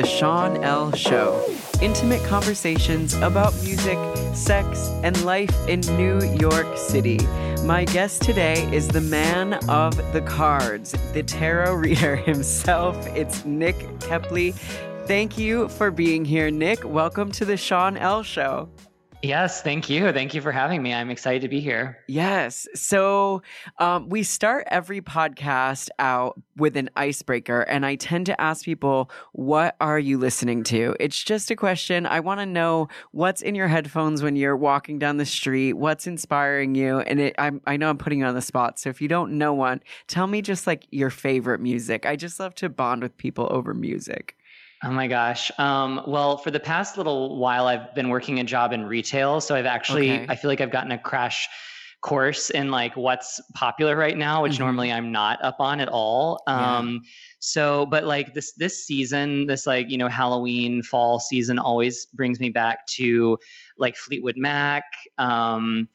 The Sean L. Show. Intimate conversations about music, sex, and life in New York City. My guest today is the man of the cards, the tarot reader himself. It's Nick Kepley. Thank you for being here, Nick. Welcome to The Sean L. Show. Yes, thank you. Thank you for having me. I'm excited to be here. Yes. So um, we start every podcast out with an icebreaker, and I tend to ask people, What are you listening to? It's just a question. I want to know what's in your headphones when you're walking down the street, what's inspiring you. And it, i I know I'm putting you on the spot. So if you don't know one, tell me just like your favorite music. I just love to bond with people over music. Oh my gosh. Um, well, for the past little while, I've been working a job in retail. So I've actually, okay. I feel like I've gotten a crash course in like what's popular right now, which mm-hmm. normally I'm not up on at all. Um, yeah. so, but like this, this season, this like, you know, Halloween fall season always brings me back to like Fleetwood Mac, um,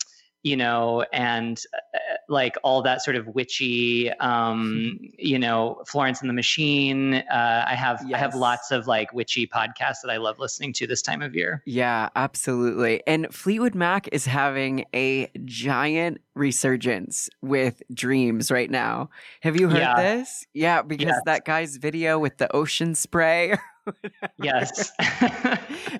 you know, and uh, like all that sort of witchy, um, you know, Florence and the Machine. Uh, I have yes. I have lots of like witchy podcasts that I love listening to this time of year. Yeah, absolutely. And Fleetwood Mac is having a giant resurgence with Dreams right now. Have you heard yeah. this? Yeah, because yes. that guy's video with the ocean spray. yes.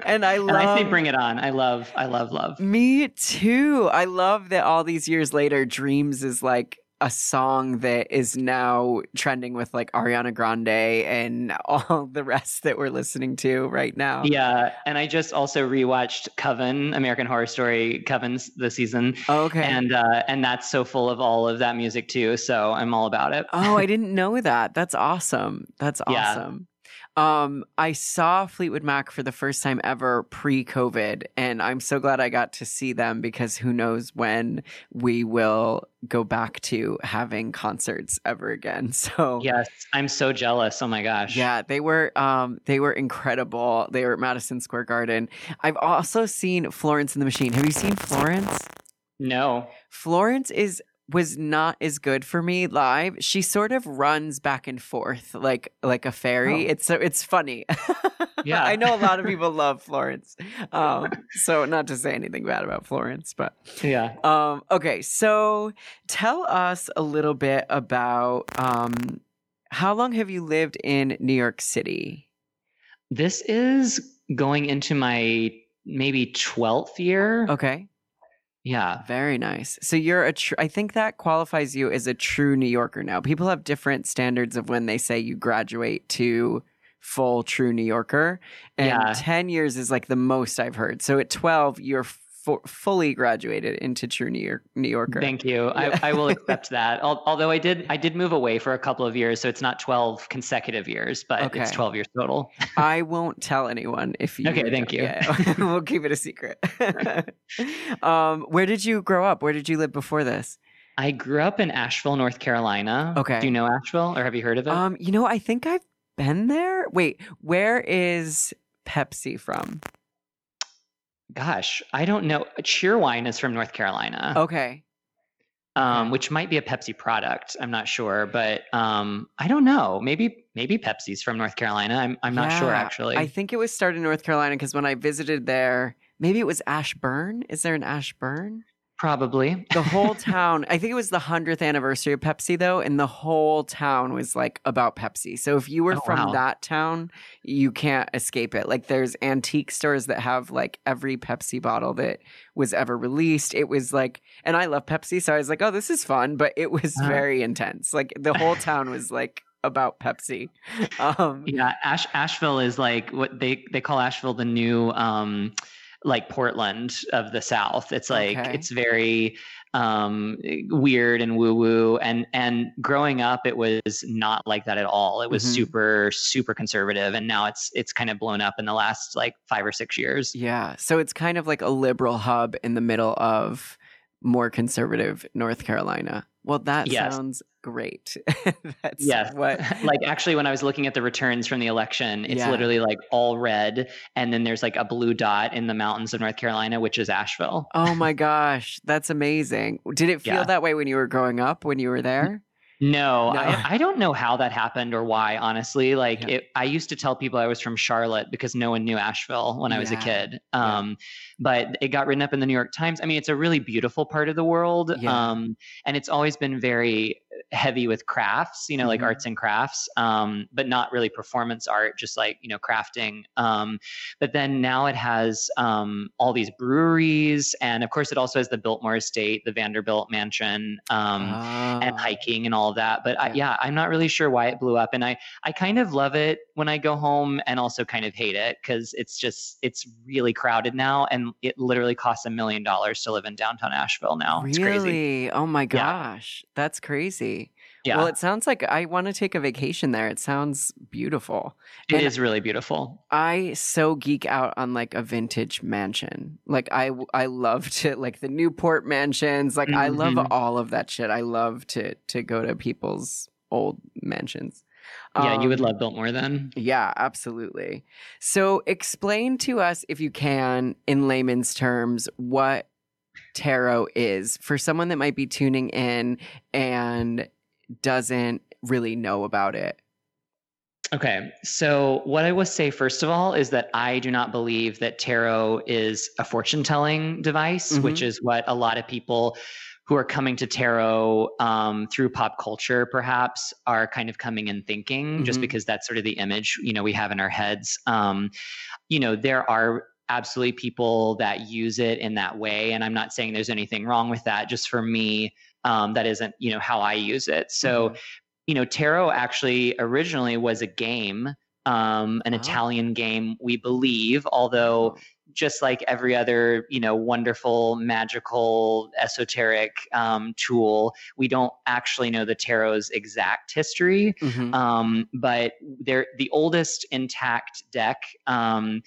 and I love and I say bring it on. I love I love love. Me too. I love that all these years later Dreams is like a song that is now trending with like Ariana Grande and all the rest that we're listening to right now. Yeah, and I just also rewatched Coven, American Horror Story Coven's the season. Oh, okay. And uh and that's so full of all of that music too, so I'm all about it. oh, I didn't know that. That's awesome. That's awesome. Yeah. Um, I saw Fleetwood Mac for the first time ever pre COVID, and I'm so glad I got to see them because who knows when we will go back to having concerts ever again. So yes, I'm so jealous. Oh my gosh. Yeah, they were um they were incredible. They were at Madison Square Garden. I've also seen Florence and the Machine. Have you seen Florence? No. Florence is was not as good for me live. She sort of runs back and forth like like a fairy. Oh. It's it's funny. Yeah, I know a lot of people love Florence. Um, so not to say anything bad about Florence, but yeah. Um, okay, so tell us a little bit about um, how long have you lived in New York City? This is going into my maybe twelfth year. Okay. Yeah. Very nice. So you're a tr- I think that qualifies you as a true New Yorker now. People have different standards of when they say you graduate to full true New Yorker. And yeah. 10 years is like the most I've heard. So at 12, you're for, fully graduated into true New York New Yorker. Thank you. Yeah. I, I, will accept that. Although I did I did move away for a couple of years, so it's not twelve consecutive years, but okay. it's twelve years total. I won't tell anyone if you. Okay, thank you. Yeah, we'll keep it a secret. um, where did you grow up? Where did you live before this? I grew up in Asheville, North Carolina. Okay. Do you know Asheville, or have you heard of it? Um, you know, I think I've been there. Wait, where is Pepsi from? Gosh, I don't know. Cheerwine is from North Carolina. Okay. Um, which might be a Pepsi product. I'm not sure, but um, I don't know. Maybe maybe Pepsi's from North Carolina. I'm I'm not sure actually. I think it was started in North Carolina because when I visited there, maybe it was Ashburn. Is there an Ashburn? Probably. The whole town, I think it was the 100th anniversary of Pepsi, though, and the whole town was like about Pepsi. So if you were oh, from wow. that town, you can't escape it. Like there's antique stores that have like every Pepsi bottle that was ever released. It was like, and I love Pepsi. So I was like, oh, this is fun, but it was uh-huh. very intense. Like the whole town was like, about Pepsi. Um, yeah, Ash- Asheville is like what they they call Asheville the new um, like Portland of the South. It's like okay. it's very um, weird and woo woo. And and growing up, it was not like that at all. It was mm-hmm. super super conservative, and now it's it's kind of blown up in the last like five or six years. Yeah, so it's kind of like a liberal hub in the middle of more conservative North Carolina. Well, that yes. sounds great. That's yes. what like actually when I was looking at the returns from the election, it's yeah. literally like all red and then there's like a blue dot in the mountains of North Carolina, which is Asheville. Oh my gosh, that's amazing. Did it feel yeah. that way when you were growing up when you were there? No, no. I, I, don't know how that happened or why, honestly. Like, yeah. it, I used to tell people I was from Charlotte because no one knew Asheville when I was a kid. Um, yeah. But it got written up in the New York Times. I mean, it's a really beautiful part of the world. Um, and it's always been very heavy with crafts, you know, mm-hmm. like arts and crafts, um, but not really performance art, just like, you know, crafting. Um, but then now it has um, all these breweries. And of course, it also has the Biltmore Estate, the Vanderbilt Mansion, um, and ah. hiking and all of that. But I, yeah, I'm not really sure why it blew up. And I, I kind of love it when I go home and also kind of hate it because it's just, it's really crowded now. And it literally costs a million dollars to live in downtown Asheville now. It's crazy really? Oh my gosh. Yeah. That's crazy. Yeah. Well, it sounds like I want to take a vacation there. It sounds beautiful. It and is really beautiful. I so geek out on like a vintage mansion. Like I I love to like the Newport mansions. Like mm-hmm. I love mm-hmm. all of that shit. I love to to go to people's old mansions. Yeah, um, you would um, love Biltmore then. Yeah, absolutely. So explain to us if you can in layman's terms what tarot is for someone that might be tuning in and doesn't really know about it? Okay. So, what I will say, first of all, is that I do not believe that tarot is a fortune telling device, mm-hmm. which is what a lot of people who are coming to tarot um, through pop culture perhaps are kind of coming and thinking mm-hmm. just because that's sort of the image you know we have in our heads um, you know there are absolutely people that use it in that way and i'm not saying there's anything wrong with that just for me um, that isn't you know how i use it so mm-hmm. you know tarot actually originally was a game um, an oh. italian game we believe although just like every other you know wonderful magical esoteric um, tool we don't actually know the tarot's exact history mm-hmm. um, but they're the oldest intact deck um,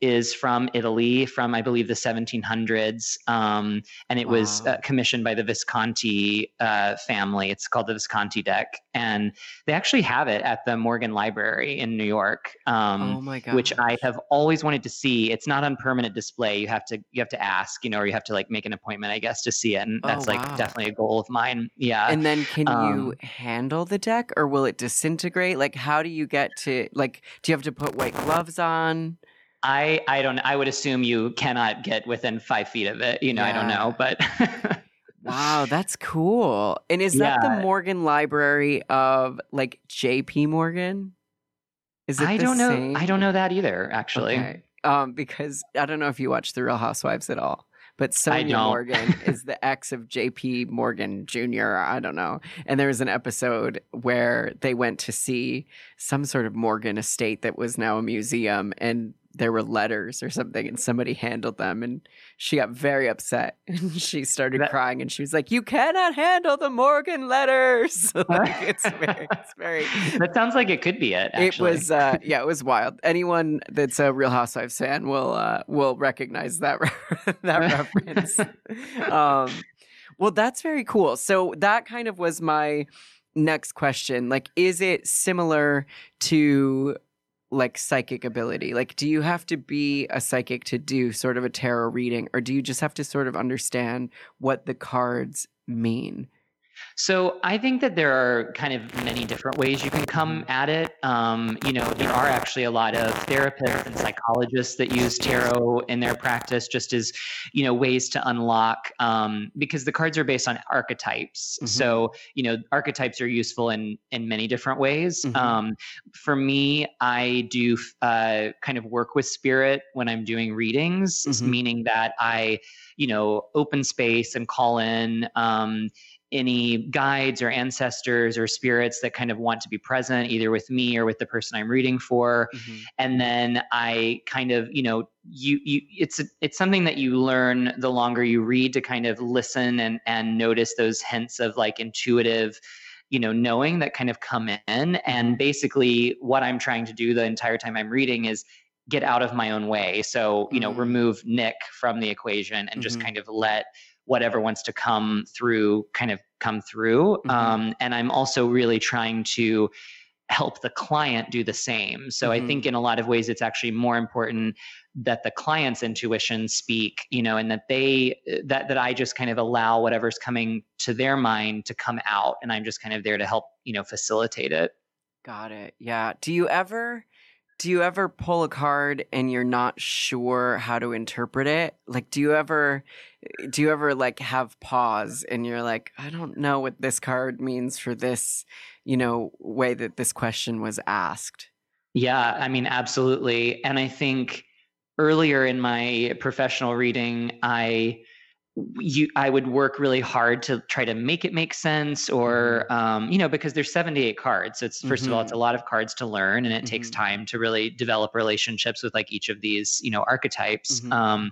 is from Italy, from I believe the 1700s, um, and it wow. was uh, commissioned by the Visconti uh, family. It's called the Visconti deck, and they actually have it at the Morgan Library in New York. Um, oh! Which I have always wanted to see. It's not on permanent display. You have to you have to ask, you know, or you have to like make an appointment, I guess, to see it, and that's oh, wow. like definitely a goal of mine. Yeah. And then, can um, you handle the deck, or will it disintegrate? Like, how do you get to like? Do you have to put white gloves on? I I don't I would assume you cannot get within five feet of it. You know, yeah. I don't know, but Wow, that's cool. And is that yeah. the Morgan Library of like JP Morgan? Is it I don't same? know. I don't know that either, actually. Okay. Um, because I don't know if you watch The Real Housewives at all. But Sonja Morgan is the ex of JP Morgan Jr. I don't know. And there was an episode where they went to see some sort of Morgan estate that was now a museum. And there were letters or something and somebody handled them and she got very upset and she started that, crying and she was like you cannot handle the morgan letters. Like, it's very it's very that sounds like it could be it actually. it was uh yeah it was wild. Anyone that's a real housewives fan will uh will recognize that that reference. Um well that's very cool. So that kind of was my next question. Like is it similar to like psychic ability? Like, do you have to be a psychic to do sort of a tarot reading, or do you just have to sort of understand what the cards mean? So I think that there are kind of many different ways you can come at it. Um, you know, there are actually a lot of therapists and psychologists that use tarot in their practice just as, you know, ways to unlock um, because the cards are based on archetypes. Mm-hmm. So, you know, archetypes are useful in in many different ways. Mm-hmm. Um, for me, I do uh, kind of work with spirit when I'm doing readings, mm-hmm. meaning that I, you know, open space and call in um, any guides or ancestors or spirits that kind of want to be present either with me or with the person I'm reading for mm-hmm. and then I kind of you know you you it's a, it's something that you learn the longer you read to kind of listen and and notice those hints of like intuitive you know knowing that kind of come in and mm-hmm. basically what I'm trying to do the entire time I'm reading is get out of my own way so you know mm-hmm. remove Nick from the equation and just mm-hmm. kind of let whatever wants to come through kind of come through. Mm-hmm. Um, and I'm also really trying to help the client do the same. So mm-hmm. I think in a lot of ways it's actually more important that the client's intuition speak, you know, and that they that that I just kind of allow whatever's coming to their mind to come out and I'm just kind of there to help, you know, facilitate it. Got it. Yeah. Do you ever do you ever pull a card and you're not sure how to interpret it? Like do you ever do you ever like have pause and you're like, I don't know what this card means for this, you know, way that this question was asked? Yeah, I mean, absolutely. And I think earlier in my professional reading, I you I would work really hard to try to make it make sense or mm-hmm. um, you know because there's 78 cards so it's 1st mm-hmm. of all it's a mm-hmm. lot of cards to learn and it mm-hmm. takes time to really develop relationships with like each of these you know archetypes mm-hmm. um,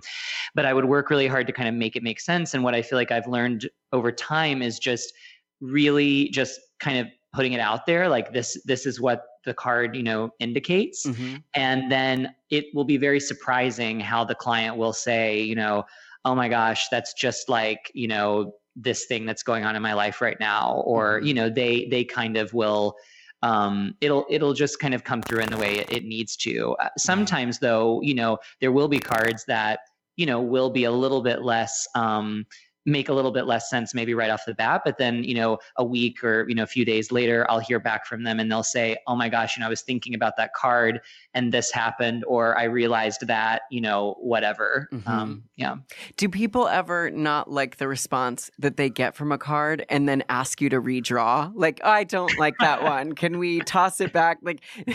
but I would work really hard to kind of make it make sense and what I feel like I've learned over time is just really just kind of putting it out there like this this is what the card you know indicates mm-hmm. and then it will be very surprising how the client will say you know oh my gosh, that's just like, you know, this thing that's going on in my life right now. Or, mm-hmm. you know, they they kind of will um, it'll it'll just kind of come through in the way it, it needs to. Uh, sometimes though, you know, there will be cards that, you know, will be a little bit less um, make a little bit less sense maybe right off the bat but then you know a week or you know a few days later i'll hear back from them and they'll say oh my gosh you know i was thinking about that card and this happened or i realized that you know whatever. Mm-hmm. um, yeah. Do people ever not like the response that they get from a card and then ask you to redraw? Like oh, i don't like that one. Can we toss it back? Like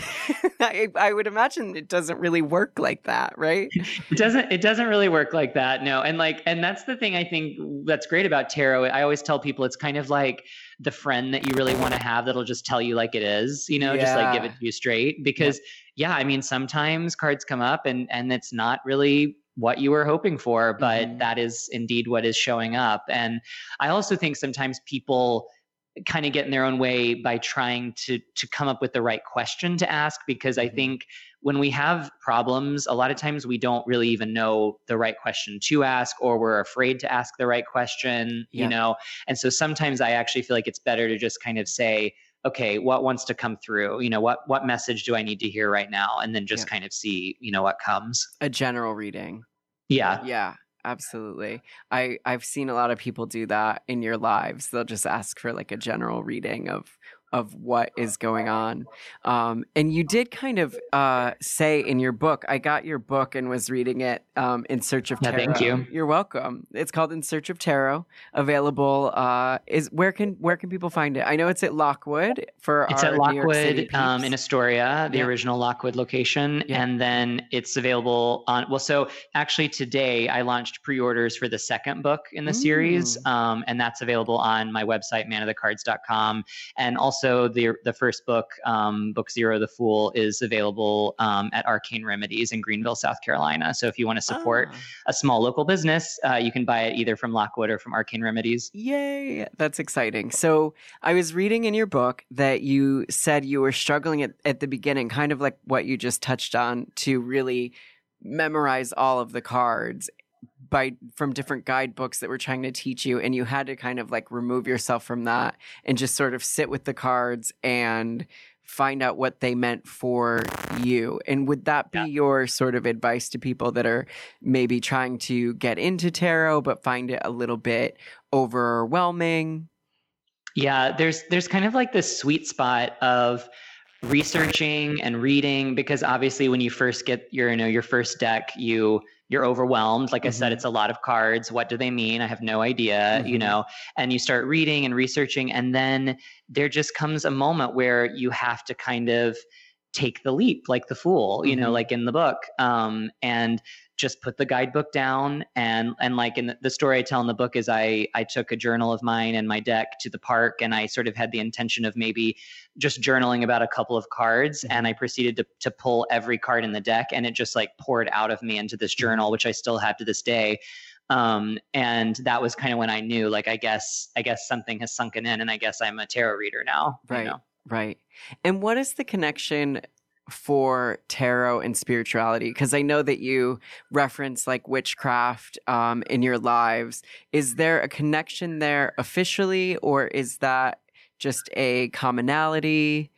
I, I would imagine it doesn't really work like that right? It doesn't it doesn't really work like that no. And like and that's the thing i think that's great about tarot. I always tell people it's kind of like the friend that you really want to have that'll just tell you like it is, you know, yeah. just like give it to you straight. Because yeah. yeah, I mean, sometimes cards come up and and it's not really what you were hoping for, but mm-hmm. that is indeed what is showing up. And I also think sometimes people kind of get in their own way by trying to to come up with the right question to ask because I mm-hmm. think when we have problems, a lot of times we don't really even know the right question to ask, or we're afraid to ask the right question, yeah. you know? And so sometimes I actually feel like it's better to just kind of say, okay, what wants to come through? You know, what what message do I need to hear right now? And then just yeah. kind of see, you know, what comes. A general reading. Yeah. Yeah absolutely. I i've seen a lot of people do that in your lives. They'll just ask for like a general reading of of what is going on. Um, and you did kind of uh, say in your book, I got your book and was reading it um, in search of tarot. Yeah, thank you. You're welcome. It's called In Search of Tarot. Available uh, is where can where can people find it? I know it's at Lockwood for it's at Lockwood um, in Astoria, the yeah. original Lockwood location, yeah. and then it's available on. Well, so actually today I launched pre-orders for the second book in the mm. series, um, and that's available on my website manofthecards.com, and also also the the first book, um, Book Zero, The Fool, is available um, at Arcane Remedies in Greenville, South Carolina. So if you want to support oh. a small local business, uh, you can buy it either from Lockwood or from Arcane Remedies. Yay! That's exciting. So I was reading in your book that you said you were struggling at, at the beginning, kind of like what you just touched on, to really memorize all of the cards by from different guidebooks that were trying to teach you and you had to kind of like remove yourself from that and just sort of sit with the cards and find out what they meant for you and would that be yeah. your sort of advice to people that are maybe trying to get into tarot but find it a little bit overwhelming yeah there's there's kind of like this sweet spot of researching and reading because obviously when you first get your you know your first deck you you're overwhelmed like mm-hmm. i said mm-hmm. it's a lot of cards what do they mean i have no idea mm-hmm. you know and you start reading and researching and then there just comes a moment where you have to kind of take the leap like the fool you mm-hmm. know like in the book um, and just put the guidebook down and and like in the, the, story I tell in the book is I I took a journal of mine and my deck to the park and I sort of had the intention of maybe just journaling about a couple of cards mm-hmm. and I proceeded to to pull every card in the deck and it just like poured out of me into this mm-hmm. journal which I still have to this day um, and that was kind of when I knew like I guess I guess something has sunken in and I guess I'm a tarot reader now right you know? right and what is the connection for tarot and spirituality because i know that you reference like witchcraft um, in your lives is there a connection there officially or is that just a commonality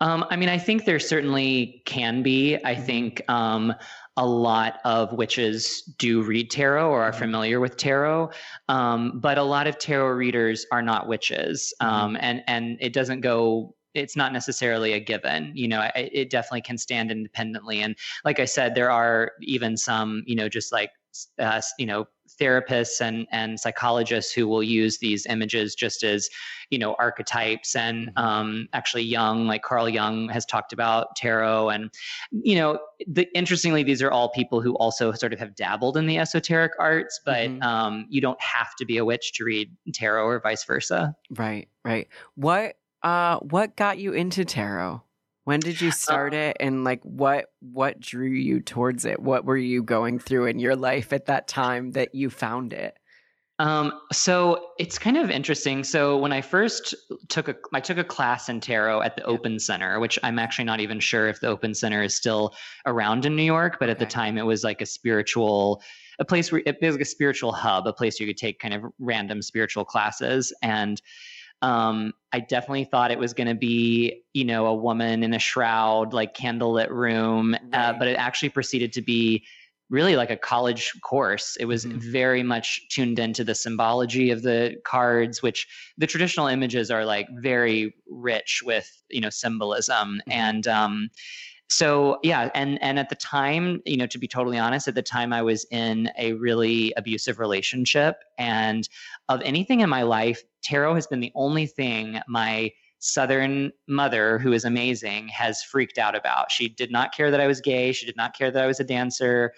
Um, I mean, I think there certainly can be. I mm-hmm. think um, a lot of witches do read tarot or are mm-hmm. familiar with tarot, um, but a lot of tarot readers are not witches, mm-hmm. um, and and it doesn't go. It's not necessarily a given. You know, it, it definitely can stand independently. And like I said, there are even some, you know, just like uh, you know therapists and and psychologists who will use these images just as you know archetypes and mm-hmm. um, actually Jung like Carl Jung has talked about tarot and you know the, interestingly these are all people who also sort of have dabbled in the esoteric arts but mm-hmm. um, you don't have to be a witch to read tarot or vice versa right right what uh what got you into tarot when did you uh, start it and like what what drew you towards it? What were you going through in your life at that time that you found it? Um, so it's kind of interesting. So when I first took a, I took a class in tarot at the Open Center, which I'm actually not even sure if the Open Center is still around in New York, but at okay. the time it was like a spiritual, a place where it was like a spiritual hub, a place where you could take kind of random spiritual classes. And um, I definitely thought it was going to be, you know, a woman in a shroud, like candlelit room, uh, right. uh, but it actually proceeded to be really like a college course. It was mm-hmm. very much tuned into the symbology of the cards, which the traditional images are like very rich with, you know, symbolism mm-hmm. and. Um, so yeah and and at the time you know to be totally honest at the time i was in a really abusive relationship and of anything in my life tarot has been the only thing my southern mother who is amazing has freaked out about. She did not care that i was gay. She did not care that i was a dancer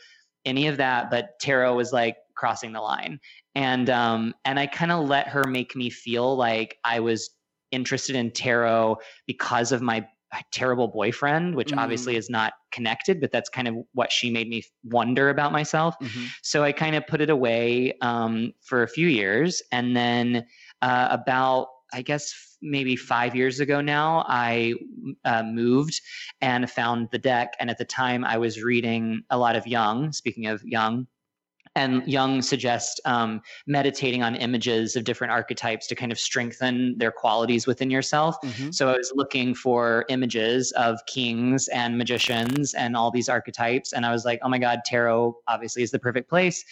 any of that but tarot was like crossing the line. And um and i kind of let her make me feel like i was interested in tarot because of my terrible boyfriend, which mm. obviously is not connected, but that's kind of what she made me wonder about myself. Mm-hmm. So I kind of put it away um, for a few years. And then uh, about, I guess, maybe five years ago now, I uh, moved and found the deck. And at the time, I was reading a lot of Jung, speaking of Jung and Jung suggests um, meditating on images of different archetypes to kind of strengthen their qualities within yourself. Mm-hmm. So I was looking for images of kings and magicians and all these archetypes, and I was like, oh my god, tarot obviously is the perfect place.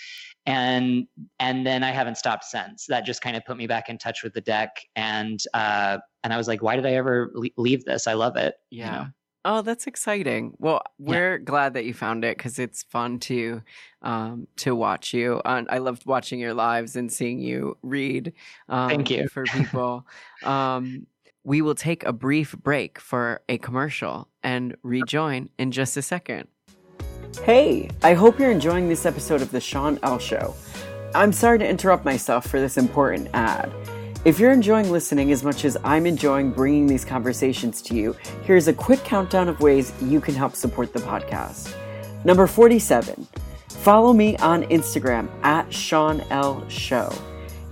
And and then I haven't stopped since. That just kind of put me back in touch with the deck, and uh, and I was like, why did I ever leave this? I love it. Yeah. You know? Oh, that's exciting. Well, we're yeah. glad that you found it because it's fun to um, to watch you. Uh, I loved watching your lives and seeing you read. Um, Thank you for people. um, we will take a brief break for a commercial and rejoin in just a second. Hey, I hope you're enjoying this episode of the Sean L Show. I'm sorry to interrupt myself for this important ad. If you're enjoying listening as much as I'm enjoying bringing these conversations to you, here's a quick countdown of ways you can help support the podcast. Number 47, follow me on Instagram at Sean L. Show.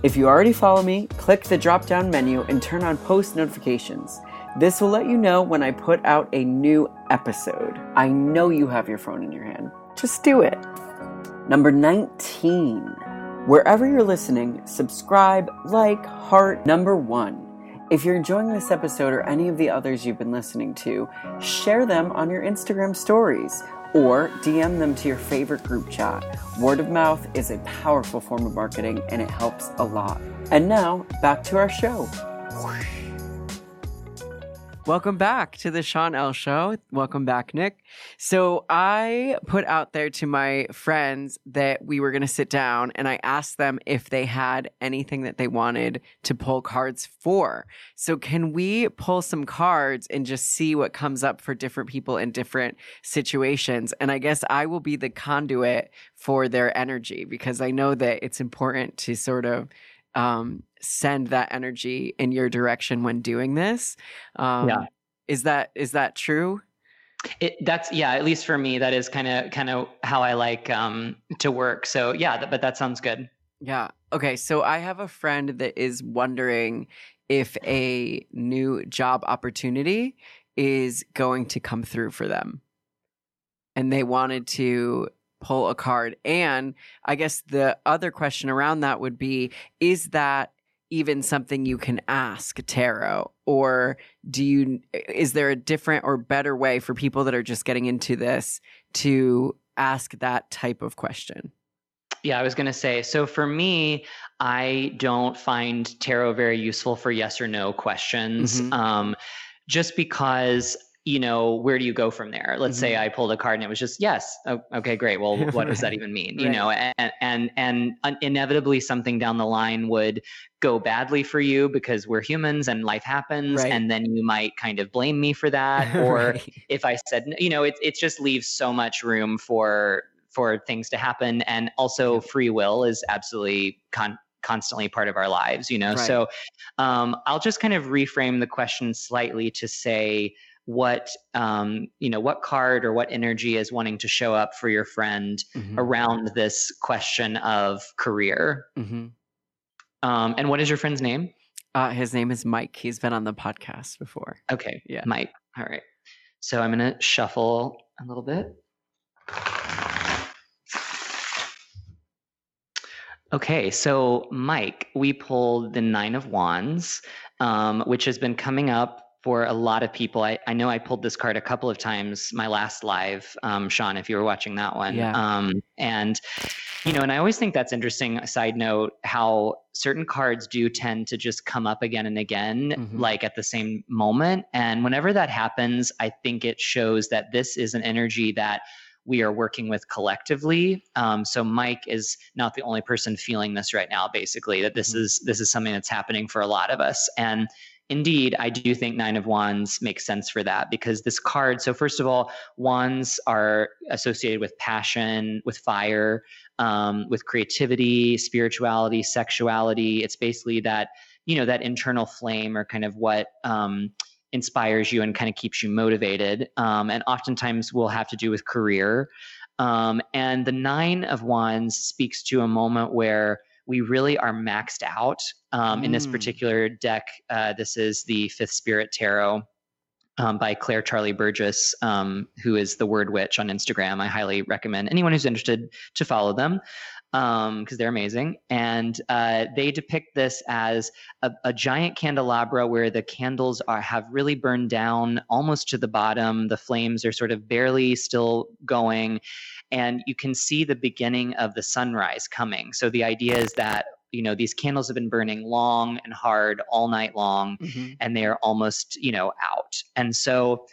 If you already follow me, click the drop down menu and turn on post notifications. This will let you know when I put out a new episode. I know you have your phone in your hand. Just do it. Number 19. Wherever you're listening, subscribe, like, heart. Number one, if you're enjoying this episode or any of the others you've been listening to, share them on your Instagram stories or DM them to your favorite group chat. Word of mouth is a powerful form of marketing and it helps a lot. And now, back to our show. Welcome back to the Sean L Show. Welcome back, Nick. So I put out there to my friends that we were going to sit down and I asked them if they had anything that they wanted to pull cards for. So can we pull some cards and just see what comes up for different people in different situations? And I guess I will be the conduit for their energy because I know that it's important to sort of um, send that energy in your direction when doing this. Um, yeah. Is that is that true? It, that's yeah. At least for me, that is kind of kind of how I like um, to work. So yeah, th- but that sounds good. Yeah. Okay. So I have a friend that is wondering if a new job opportunity is going to come through for them, and they wanted to pull a card. And I guess the other question around that would be is that even something you can ask tarot or do you is there a different or better way for people that are just getting into this to ask that type of question yeah, I was going to say. So for me, I don't find tarot very useful for yes or no questions, mm-hmm. um, just because you know where do you go from there let's mm-hmm. say i pulled a card and it was just yes oh, okay great well what does that even mean you right. know and, and and inevitably something down the line would go badly for you because we're humans and life happens right. and then you might kind of blame me for that or if i said you know it, it just leaves so much room for for things to happen and also free will is absolutely con- constantly part of our lives you know right. so um, i'll just kind of reframe the question slightly to say what um, you know what card or what energy is wanting to show up for your friend mm-hmm. around this question of career. Mm-hmm. um, and what is your friend's name? Uh, his name is mike. He's been on the podcast before. Okay yeah. Mike. All right. So i'm going to shuffle a little bit. Okay, so Mike, we pulled the Nine of Wands, um, which has been coming up for a lot of people. I, I know I pulled this card a couple of times my last live, um, Sean, if you were watching that one. Yeah. Um, and, you know, and I always think that's interesting. A side note, how certain cards do tend to just come up again and again, mm-hmm. like at the same moment. And whenever that happens, I think it shows that this is an energy that we are working with collectively. Um, so Mike is not the only person feeling this right now. Basically, that this mm-hmm. is this is something that's happening for a lot of us. And indeed, I do think Nine of Wands makes sense for that because this card. So first of all, wands are associated with passion, with fire, um, with creativity, spirituality, sexuality. It's basically that you know that internal flame or kind of what um, inspires you and kind of keeps you motivated. Um, and oftentimes will have to do with career. Um, and the Nine of Wands speaks to a moment where we really are maxed out. Um, mm. In this mm. particular deck, uh, this is the Fifth Spirit Tarot. Um, by Claire Charlie Burgess, um, who is the Word Witch on Instagram. I highly recommend anyone who's interested to follow them because um, they're amazing. And uh, they depict this as a, a, giant candelabra where the candles are have really burned down almost to the bottom. The flames are sort of barely still going, and you can see the beginning of the sunrise coming. So the idea is that you know these candles have been burning long and hard all night long mm-hmm. and they are almost you know out and so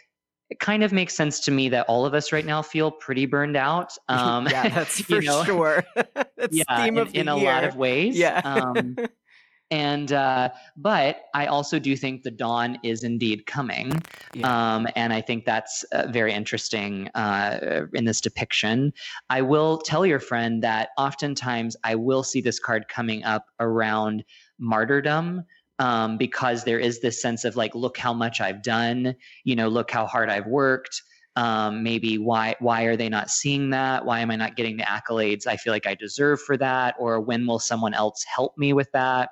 it kind of makes sense to me that all of us right now feel pretty burned out. Um, yeah, that's for know? sure. that's yeah, in, in a lot of ways. Yeah. um, and uh, but I also do think the dawn is indeed coming, yeah. um, and I think that's uh, very interesting uh, in this depiction. I will tell your friend that oftentimes I will see this card coming up around martyrdom um, because there is this sense of like, look how much I've done, you know, look how hard I've worked. Um, maybe why why are they not seeing that? Why am I not getting the accolades I feel like I deserve for that? Or when will someone else help me with that?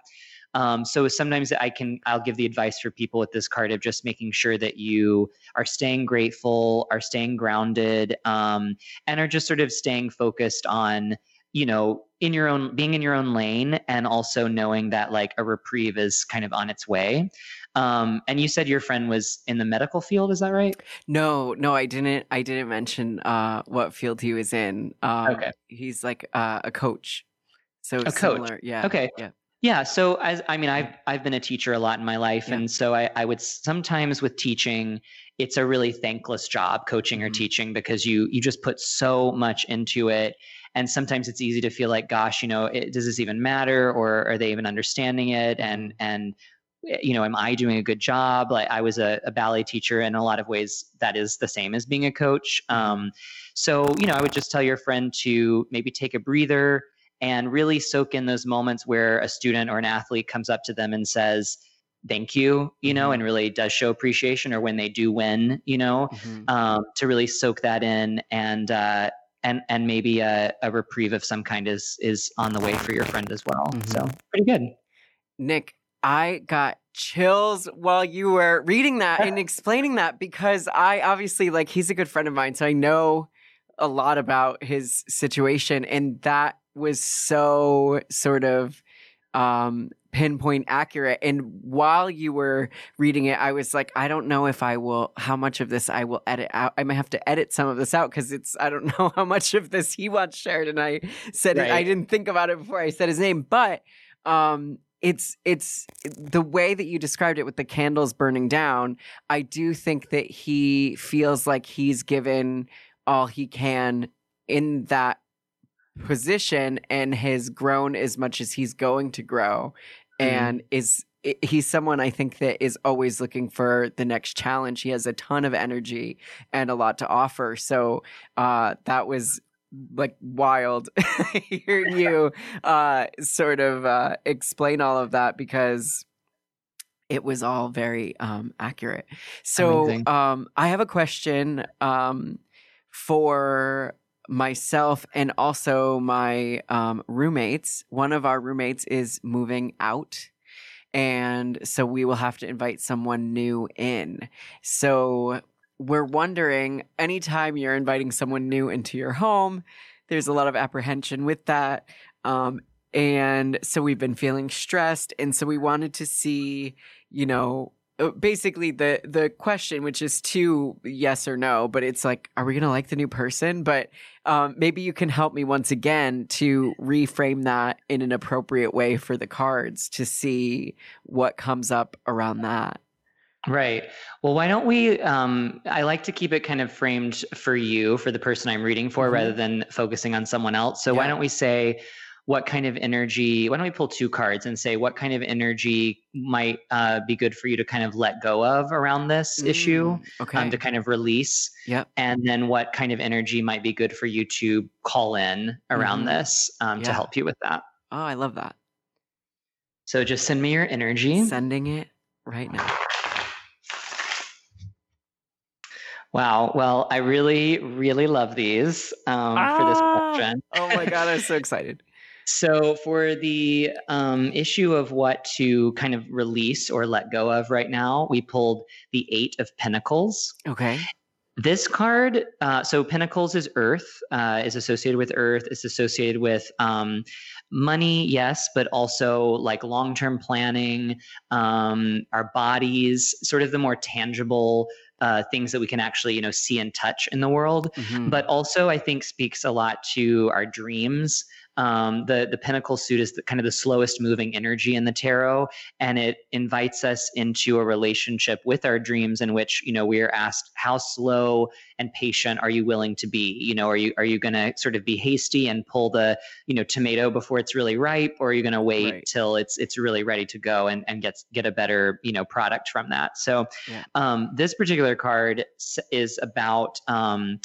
Um, so sometimes I can I'll give the advice for people with this card of just making sure that you are staying grateful, are staying grounded, um, and are just sort of staying focused on you know in your own being in your own lane and also knowing that like a reprieve is kind of on its way. Um, and you said your friend was in the medical field is that right? No no i didn't i didn't mention uh, what field he was in. Um, okay. he's like uh, a coach. So a similar. coach yeah okay. yeah yeah so as i mean i've i've been a teacher a lot in my life yeah. and so I, I would sometimes with teaching it's a really thankless job coaching or mm-hmm. teaching because you you just put so much into it and sometimes it's easy to feel like gosh you know it, does this even matter or are they even understanding it and and eh, you know am i doing a good job like i was a, a ballet teacher in a lot of ways that is the same as being a coach mm-hmm. um, so you know i would just tell your friend to maybe take a breather and really soak in those moments where a student or an athlete comes up to them and says thank you you know mm-hmm. and really does show appreciation or when they do win you know mm-hmm. um, to really soak that in and uh, and and maybe a, a reprieve of some kind is is on the way for your friend as well. Mm-hmm. So pretty good. Nick, I got chills while you were reading that and explaining that because I obviously like he's a good friend of mine, so I know a lot about his situation, and that was so sort of um, pinpoint accurate. And while you were reading it, I was like, I don't know if I will, how much of this I will edit out. I might have to edit some of this out because it's, I don't know how much of this he wants shared. And I said right. it, I didn't think about it before I said his name, but um, it's it's the way that you described it with the candles burning down i do think that he feels like he's given all he can in that position and has grown as much as he's going to grow mm-hmm. and is he's someone I think that is always looking for the next challenge. He has a ton of energy and a lot to offer. So uh, that was like wild hearing you uh, sort of uh, explain all of that because it was all very um, accurate. So um, I have a question um, for myself and also my um, roommates. One of our roommates is moving out. And so we will have to invite someone new in. So we're wondering anytime you're inviting someone new into your home, there's a lot of apprehension with that. Um, and so we've been feeling stressed. And so we wanted to see, you know, basically the the question which is two yes or no but it's like are we gonna like the new person but um, maybe you can help me once again to reframe that in an appropriate way for the cards to see what comes up around that Right. Well, why don't we? Um, I like to keep it kind of framed for you, for the person I'm reading for, mm-hmm. rather than focusing on someone else. So, yeah. why don't we say, what kind of energy why don't we pull two cards and say what kind of energy might uh, be good for you to kind of let go of around this mm, issue okay. um, to kind of release yep. and then what kind of energy might be good for you to call in around mm-hmm. this um, yeah. to help you with that oh i love that so just send me your energy sending it right now Wow. Well, I really, really love these um, ah! for this ah! question. oh my God, I'm so excited. So, for the um, issue of what to kind of release or let go of right now, we pulled the Eight of Pentacles. Okay. This card, uh, so Pentacles is Earth, uh, is associated with Earth, is associated with um, money, yes, but also like long term planning, um, our bodies, sort of the more tangible uh, things that we can actually you know see and touch in the world mm-hmm. but also i think speaks a lot to our dreams um, the the Pentacle suit is the, kind of the slowest moving energy in the tarot, and it invites us into a relationship with our dreams, in which you know we are asked how slow and patient are you willing to be? You know, are you are you going to sort of be hasty and pull the you know tomato before it's really ripe, or are you going to wait right. till it's it's really ready to go and and get get a better you know product from that? So, yeah. um, this particular card is about. Um,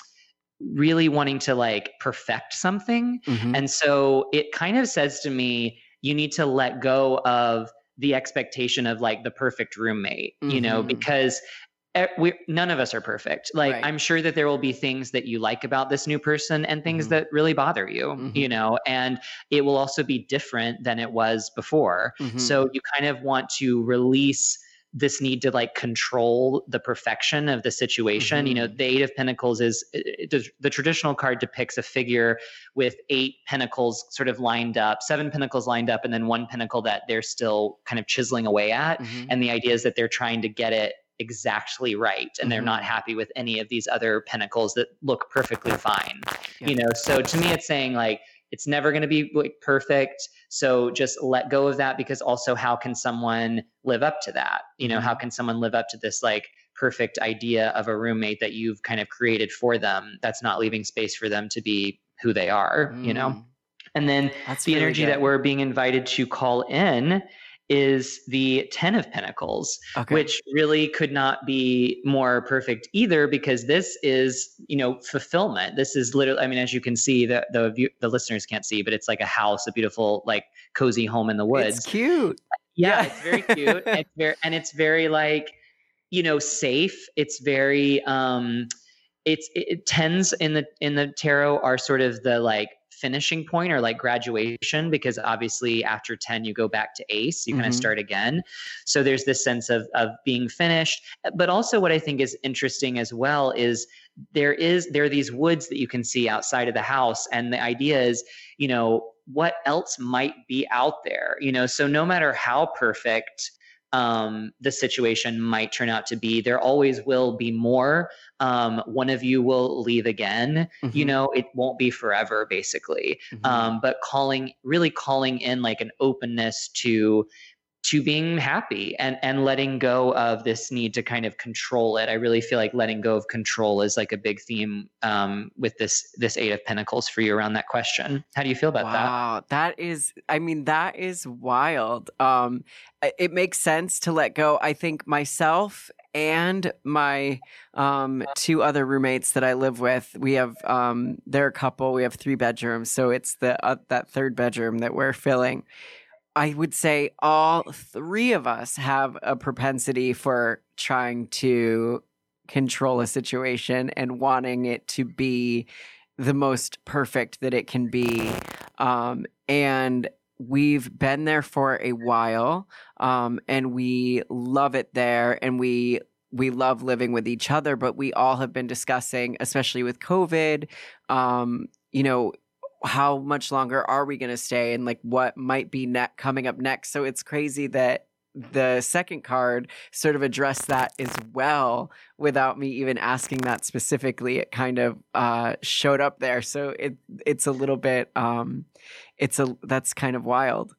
really wanting to like perfect something. Mm-hmm. And so it kind of says to me, you need to let go of the expectation of like the perfect roommate, mm-hmm. you know, mm-hmm. because we none of us are perfect. Like right. I'm sure that there will be things that you like about this new person and things mm-hmm. that really bother you, mm-hmm. you know, and it will also be different than it was before. Mm-hmm. So you kind of want to release this need to like control the perfection of the situation. Mm-hmm. You know, mm-hmm. the Eight of Pentacles is the, the traditional card depicts a figure with eight pentacles sort of lined up, seven pentacles lined up, and then one pentacle that they're still kind of chiseling away at. Mm-hmm. And the idea is that they're trying to get it exactly right and mm-hmm. they're not happy with any of these other pentacles that look perfectly fine. Yeah. You know, so to me it's saying like it's never going to be like perfect. So just let go of that because also how can someone live up to that? You know, how mm-hmm. can someone live up to this like perfect idea of a roommate that you've kind of created for them that's not leaving space for them to be who they are, mm. you know? Mm. And then that's the really energy good. that we're being invited to call in is the 10 of pentacles okay. which really could not be more perfect either because this is you know fulfillment. This is literally i mean as you can see the the, view, the listeners can't see but it's like a house a beautiful like cozy home in the woods. it's cute. Yeah, yeah. it's very cute. It's very and it's very like you know safe. It's very um it's it, it tends in the in the tarot are sort of the like finishing point or like graduation because obviously after 10 you go back to ace you mm-hmm. kind of start again. So there's this sense of of being finished. But also what i think is interesting as well is there is there are these woods that you can see outside of the house and the idea is you know what else might be out there you know? So no matter how perfect um, the situation might turn out to be. There always will be more. Um, one of you will leave again. Mm-hmm. You know, it won't be forever, basically. Mm-hmm. Um, but calling, really calling in like an openness to to being happy and and letting go of this need to kind of control it. I really feel like letting go of control is like a big theme um, with this this eight of pentacles for you around that question. How do you feel about wow, that? Wow, that is I mean that is wild. Um, it makes sense to let go. I think myself and my um, two other roommates that I live with, we have um, they're a couple. We have three bedrooms, so it's the uh, that third bedroom that we're filling I would say all three of us have a propensity for trying to control a situation and wanting it to be the most perfect that it can be. Um, and we've been there for a while um, and we love it there and we we love living with each other but we all have been discussing especially with covid um, you know how much longer are we going to stay and like what might be ne- coming up next. So it's crazy that the second card sort of addressed that as well without me even asking that specifically. It kind of uh, showed up there. So it it's a little bit um it's a that's kind of wild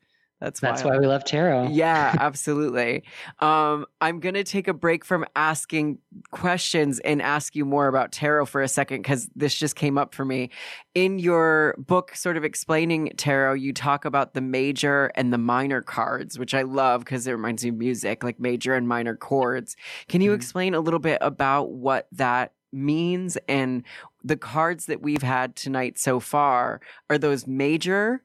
that's that's why we love tarot. Yeah, absolutely. um, I'm gonna take a break from asking questions and ask you more about tarot for a second because this just came up for me. In your book, sort of explaining tarot, you talk about the major and the minor cards, which I love because it reminds me of music, like major and minor chords. Can you mm-hmm. explain a little bit about what that means and the cards that we've had tonight so far? Are those major?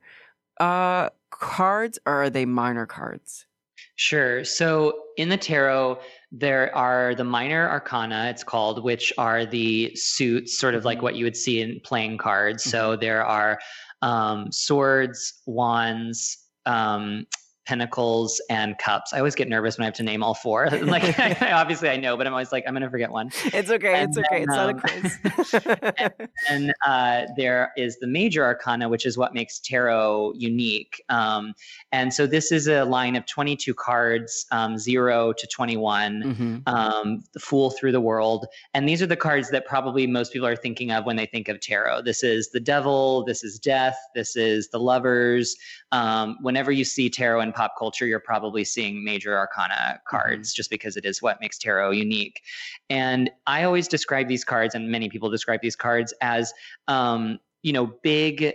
Uh, cards or are they minor cards? Sure. So in the tarot, there are the minor arcana, it's called, which are the suits, sort of like mm-hmm. what you would see in playing cards. Mm-hmm. So there are um, swords, wands, um, pentacles and cups. I always get nervous when I have to name all four. like obviously I know, but I'm always like I'm going to forget one. It's okay. And it's okay. it's um, not a quiz. and, and uh, there is the major arcana, which is what makes tarot unique. Um, and so this is a line of 22 cards, um, zero to 21, mm-hmm. Um, the Fool through the world, and these are the cards that probably most people are thinking of when they think of tarot. This is the Devil. This is Death. This is the Lovers. Um, whenever you see tarot in pop culture, you're probably seeing major arcana mm-hmm. cards just because it is what makes tarot unique. And I always describe these cards, and many people describe these cards as, um, you know, big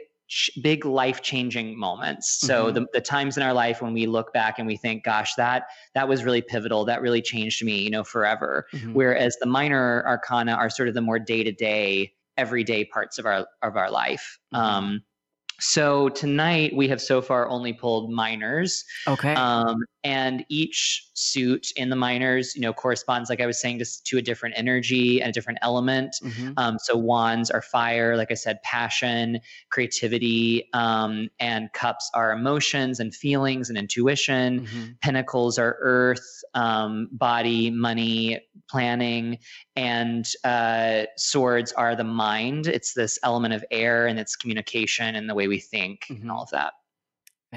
big life changing moments so mm-hmm. the, the times in our life when we look back and we think gosh that that was really pivotal that really changed me you know forever mm-hmm. whereas the minor arcana are sort of the more day to day everyday parts of our of our life mm-hmm. um so tonight we have so far only pulled minors. Okay. Um, and each suit in the minors, you know, corresponds, like I was saying, to, to a different energy and a different element. Mm-hmm. Um, so wands are fire, like I said, passion, creativity, um, and cups are emotions and feelings and intuition. Mm-hmm. Pentacles are earth, um, body, money, planning, and uh, swords are the mind. It's this element of air and it's communication and the way we think mm-hmm. and all of that.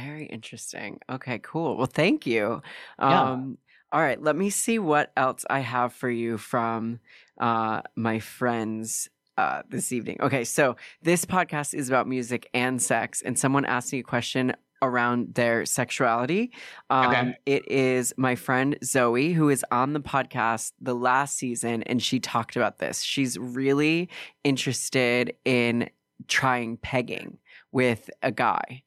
Very interesting. Okay, cool. Well, thank you. Yeah. Um, all right, let me see what else I have for you from uh, my friends uh, this evening. Okay, so this podcast is about music and sex, and someone asked me a question around their sexuality. Um, okay. It is my friend Zoe, who is on the podcast the last season, and she talked about this. She's really interested in trying pegging with a guy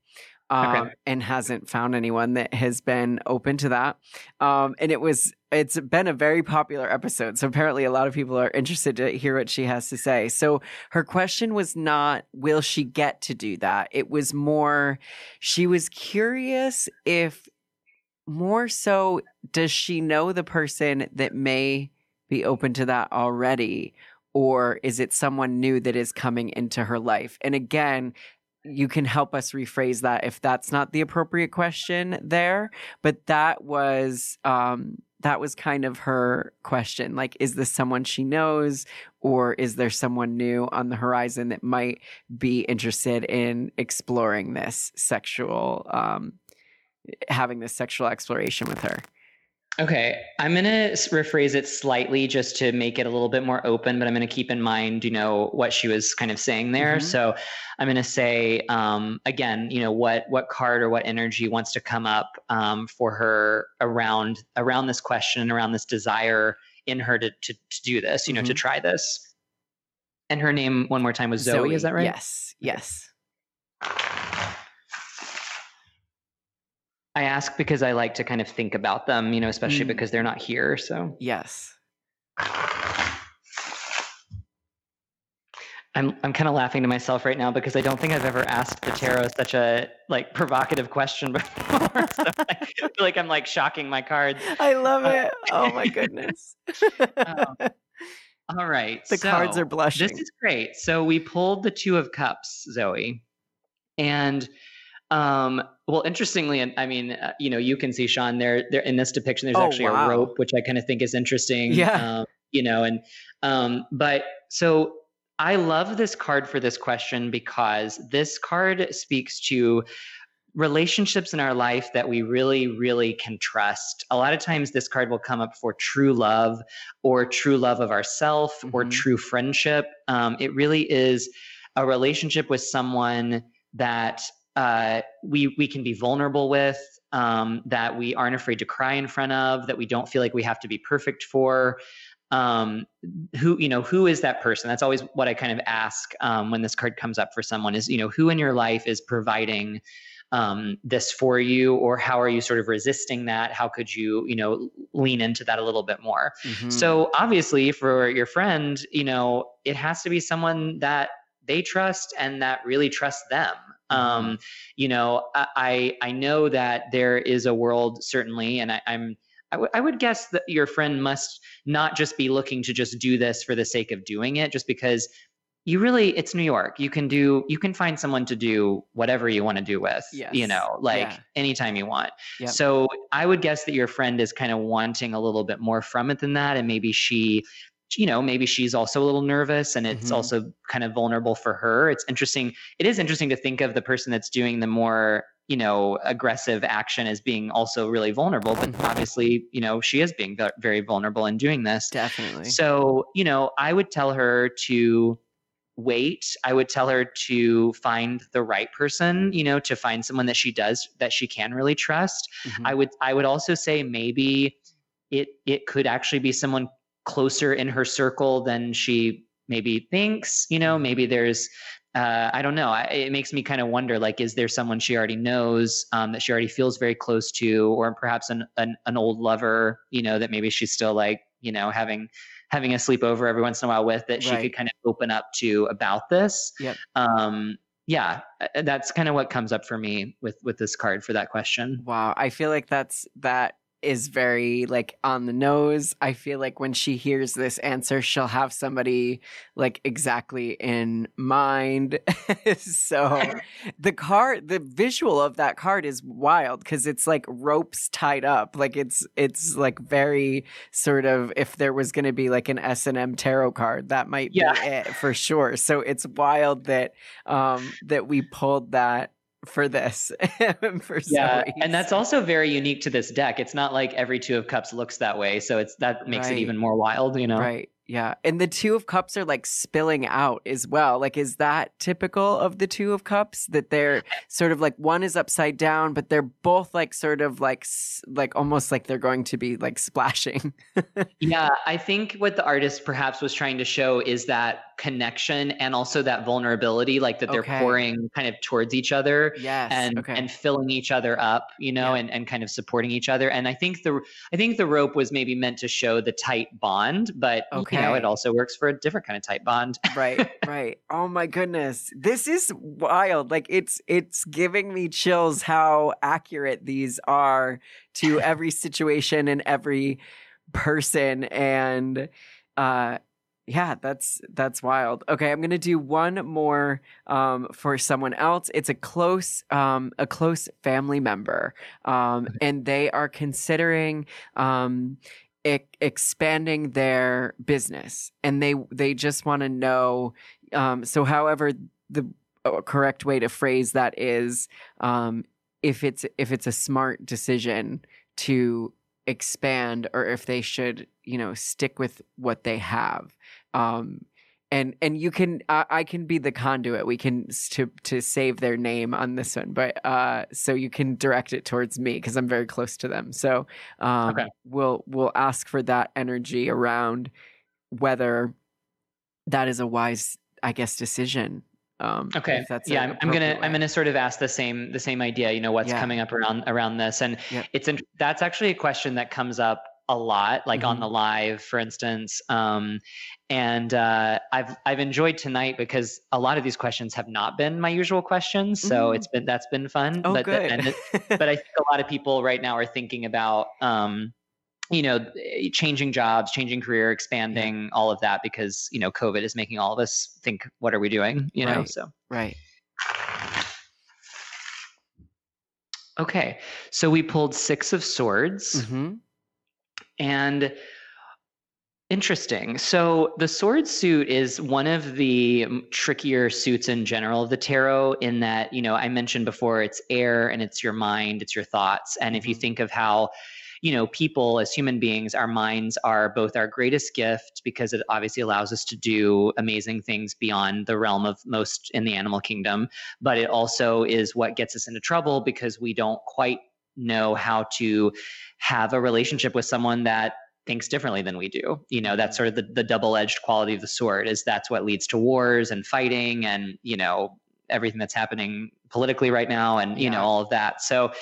um, okay. and hasn't found anyone that has been open to that. Um, and it was it's been a very popular episode, so apparently a lot of people are interested to hear what she has to say. So her question was not will she get to do that? It was more she was curious if more so does she know the person that may be open to that already or is it someone new that is coming into her life? And again, you can help us rephrase that if that's not the appropriate question there. But that was um, that was kind of her question. Like, is this someone she knows, or is there someone new on the horizon that might be interested in exploring this sexual, um, having this sexual exploration with her? Okay, I'm going to rephrase it slightly just to make it a little bit more open, but I'm going to keep in mind, you know, what she was kind of saying there. Mm-hmm. So I'm going to say um, again, you know, what what card or what energy wants to come up um, for her around around this question, and around this desire in her to to, to do this, you know, mm-hmm. to try this. And her name one more time was Zoe, Zoe. is that right? Yes. Yes. I ask because I like to kind of think about them, you know, especially mm. because they're not here. So, yes. I'm I'm kind of laughing to myself right now because I don't think I've ever asked the tarot such a like provocative question before. so I feel like I'm like shocking my cards. I love it. oh my goodness. um, all right. The so, cards are blushing. This is great. So we pulled the two of cups, Zoe. And um, well, interestingly, and I mean, uh, you know, you can see Sean there. There in this depiction, there's oh, actually wow. a rope, which I kind of think is interesting. Yeah. Um, you know, and um, but so I love this card for this question because this card speaks to relationships in our life that we really, really can trust. A lot of times, this card will come up for true love or true love of ourself mm-hmm. or true friendship. Um, it really is a relationship with someone that uh, we we can be vulnerable with, um, that we aren't afraid to cry in front of, that we don't feel like we have to be perfect for. Um, who you know who is that person? That's always what I kind of ask um, when this card comes up for someone. Is you know who in your life is providing um, this for you, or how are you sort of resisting that? How could you you know lean into that a little bit more? Mm-hmm. So obviously, for your friend, you know it has to be someone that they trust and that really trusts them um, mm-hmm. you know, I I know that there is a world certainly, and I, I'm I, w- I would guess that your friend must not just be looking to just do this for the sake of doing it, just because you really it's New York. You can do you can find someone to do whatever you want to do with. Yes. You know, like yeah. anytime you want. Yep. So I would guess that your friend is kind of wanting a little bit more from it than that, and maybe she you know maybe she's also a little nervous and it's mm-hmm. also kind of vulnerable for her it's interesting it is interesting to think of the person that's doing the more you know aggressive action as being also really vulnerable but mm-hmm. obviously you know she is being very vulnerable in doing this definitely so you know i would tell her to wait i would tell her to find the right person you know to find someone that she does that she can really trust mm-hmm. i would i would also say maybe it it could actually be someone closer in her circle than she maybe thinks you know maybe there's uh, I don't know. I, it makes me kind of wonder, like, is there someone she already knows um, that she already feels very close to, or perhaps an, an, an old lover, you know, that maybe she's still like, you know, having having a sleepover every once in a while with that she right. could kind of open up to about this. Yep. Um, yeah, uh, that's kind of what comes up for me with with this card for that question. Wow, I feel like that's that is very like on the nose. I feel like when she hears this answer, she'll have somebody like exactly in mind. so the card, the visual of that card is wild because it's like ropes tied up. Like it's it's like very sort of if there was going to be like an S and M tarot card, that might yeah. be it for sure. So it's wild that um that we pulled that for this for yeah and that's also very unique to this deck it's not like every two of cups looks that way so it's that makes right. it even more wild you know right yeah. And the two of cups are like spilling out as well. Like, is that typical of the two of cups that they're sort of like one is upside down, but they're both like sort of like, like almost like they're going to be like splashing? yeah. I think what the artist perhaps was trying to show is that connection and also that vulnerability, like that they're okay. pouring kind of towards each other. Yes. And, okay. and filling each other up, you know, yeah. and, and kind of supporting each other. And I think the, I think the rope was maybe meant to show the tight bond, but okay know, it also works for a different kind of tight bond. right, right. Oh my goodness. This is wild. Like it's it's giving me chills how accurate these are to every situation and every person and uh Yeah, that's that's wild. Okay, I'm gonna do one more um, for someone else. It's a close um, a close family member, um, and they are considering um, e- expanding their business, and they they just want to know. Um, so, however, the uh, correct way to phrase that is um, if it's if it's a smart decision to expand or if they should you know stick with what they have um and and you can I, I can be the conduit we can to to save their name on this one but uh so you can direct it towards me because i'm very close to them so um okay. we'll we'll ask for that energy around whether that is a wise i guess decision um, okay. yeah, I'm, I'm, gonna way. I'm gonna sort of ask the same the same idea. You know, what's yeah. coming up around around this, and yeah. it's that's actually a question that comes up a lot, like mm-hmm. on the live, for instance. Um, and uh, I've I've enjoyed tonight because a lot of these questions have not been my usual questions, so mm-hmm. it's been that's been fun. Oh, but, good. it, but I think a lot of people right now are thinking about. Um, you know eh, changing jobs changing career expanding all of that because you know covid is making all of us think what are we doing you right. know so right okay so we pulled six of swords mm-hmm. And interesting so the sword suit is one of the trickier suits in general of the tarot in that you know i mentioned before it's air and it's your mind it's your thoughts and if you mm-hmm. think of how you know, people as human beings, our minds are both our greatest gift because it obviously allows us to do amazing things beyond the realm of most in the animal kingdom. But it also is what gets us into trouble because we don't quite know how to have a relationship with someone that thinks differently than we do. You know, that's sort of the, the double-edged quality of the sword is that's what leads to wars and fighting and, you know, everything that's happening politically right now and, you yeah. know, all of that. So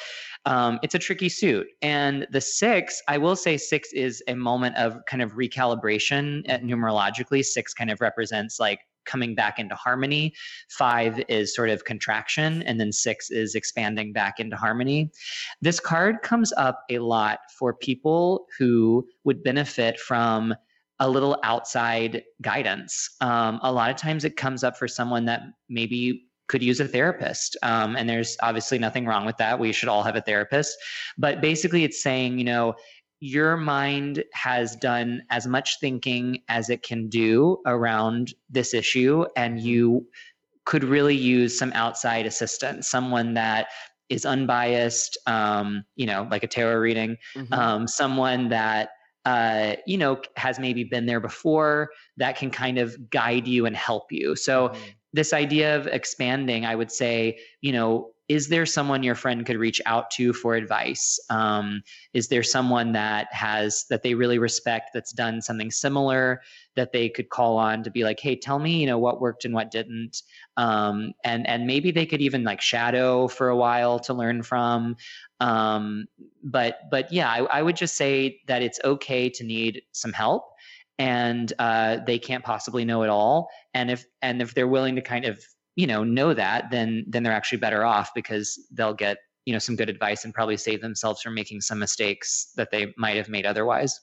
um, it's a tricky suit. And the six, I will say six is a moment of kind of recalibration at numerologically. Six kind of represents like coming back into harmony. Five is sort of contraction, and then six is expanding back into harmony. This card comes up a lot for people who would benefit from a little outside guidance. Um, a lot of times it comes up for someone that maybe could use a therapist. Um, and there's obviously nothing wrong with that. We should all have a therapist. But basically, it's saying, you know, your mind has done as much thinking as it can do around this issue, and you could really use some outside assistance, someone that is unbiased, um, you know, like a tarot reading, mm-hmm. um, someone that uh, you know, has maybe been there before that can kind of guide you and help you. So mm-hmm this idea of expanding, I would say, you know, is there someone your friend could reach out to for advice? Um, is there someone that has that they really respect that's done something similar that they could call on to be like, hey, tell me, you know, what worked and what didn't, um, and and maybe they could even like shadow for a while to learn from. Um, but but yeah, I, I would just say that it's okay to need some help and uh, they can't possibly know it all. And if and if they're willing to kind of you know know that, then then they're actually better off because they'll get you know some good advice and probably save themselves from making some mistakes that they might have made otherwise.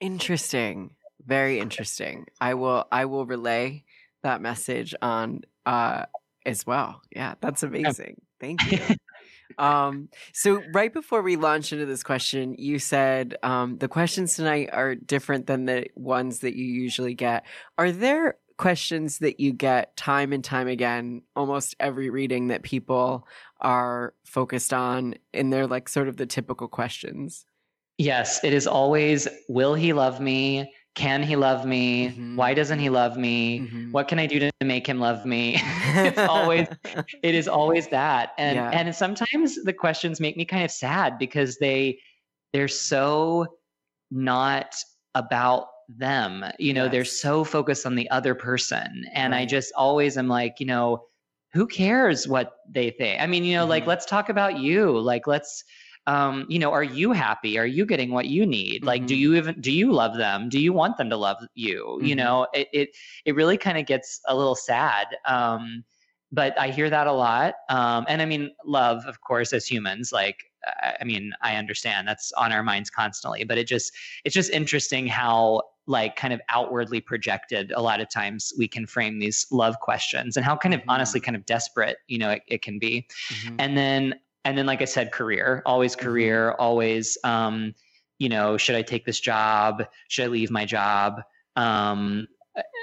Interesting, very interesting. I will I will relay that message on uh, as well. Yeah, that's amazing. Thank you. Um, so right before we launch into this question, you said um, the questions tonight are different than the ones that you usually get. Are there questions that you get time and time again, almost every reading that people are focused on, and they're like sort of the typical questions? Yes, it is always, will he love me? can he love me mm-hmm. why doesn't he love me mm-hmm. what can i do to make him love me it's always it is always that and yeah. and sometimes the questions make me kind of sad because they they're so not about them you know yes. they're so focused on the other person and right. i just always am like you know who cares what they think i mean you know mm-hmm. like let's talk about you like let's um, you know, are you happy? Are you getting what you need? Mm-hmm. Like, do mm-hmm. you even do you love them? Do you want them to love you? Mm-hmm. You know, it it it really kind of gets a little sad. Um, but I hear that a lot. Um, and I mean, love, of course, as humans, like I mean, I understand that's on our minds constantly, but it just it's just interesting how like kind of outwardly projected a lot of times we can frame these love questions and how kind of mm-hmm. honestly kind of desperate you know it, it can be mm-hmm. and then and then like i said career always mm-hmm. career mm-hmm. always um you know should i take this job should i leave my job um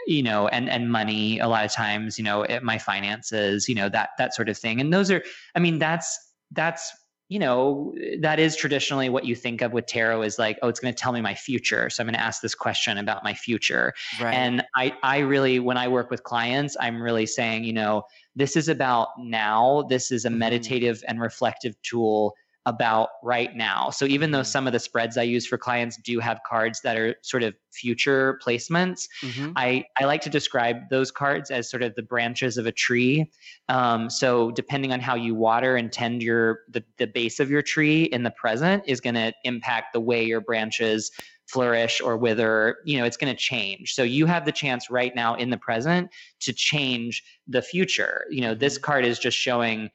you know and and money a lot of times you know my finances you know that that sort of thing and those are i mean that's that's you know, that is traditionally what you think of with tarot is like, oh, it's going to tell me my future. So I'm going to ask this question about my future. Right. And I, I really, when I work with clients, I'm really saying, you know, this is about now. This is a mm-hmm. meditative and reflective tool about right now. So even though mm-hmm. some of the spreads I use for clients do have cards that are sort of future placements, mm-hmm. I, I like to describe those cards as sort of the branches of a tree. Um, so depending on how you water and tend your the, the base of your tree in the present is going to impact the way your branches flourish or wither you know it's going to change so you have the chance right now in the present to change the future you know this mm-hmm. card is just showing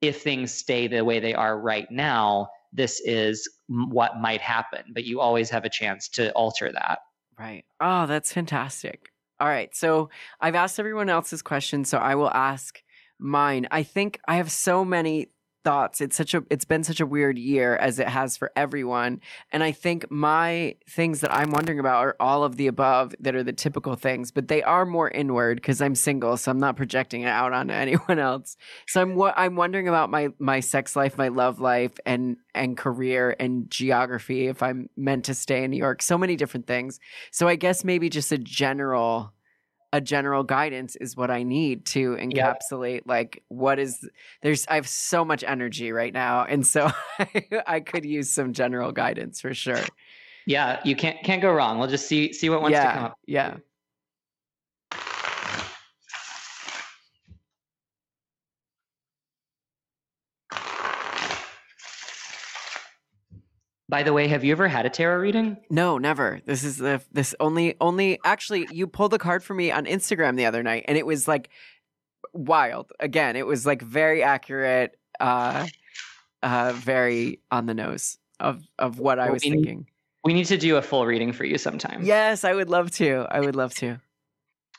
if things stay the way they are right now, this is what might happen. But you always have a chance to alter that. Right. Oh, that's fantastic. All right. So I've asked everyone else's questions, so I will ask mine. I think I have so many thoughts. It's such a it's been such a weird year as it has for everyone. And I think my things that I'm wondering about are all of the above that are the typical things, but they are more inward because I'm single, so I'm not projecting it out on anyone else. So I'm what I'm wondering about my my sex life, my love life and and career and geography if I'm meant to stay in New York. So many different things. So I guess maybe just a general a general guidance is what I need to encapsulate like what is there's I have so much energy right now and so I, could use some general guidance for sure. Yeah, you can't can't go wrong. We'll just see see what wants yeah, to come up. Yeah. By the way, have you ever had a tarot reading? No, never. This is the this only only actually you pulled the card for me on Instagram the other night and it was like wild. Again, it was like very accurate uh uh very on the nose of of what I was we thinking. Need, we need to do a full reading for you sometime. Yes, I would love to. I would love to.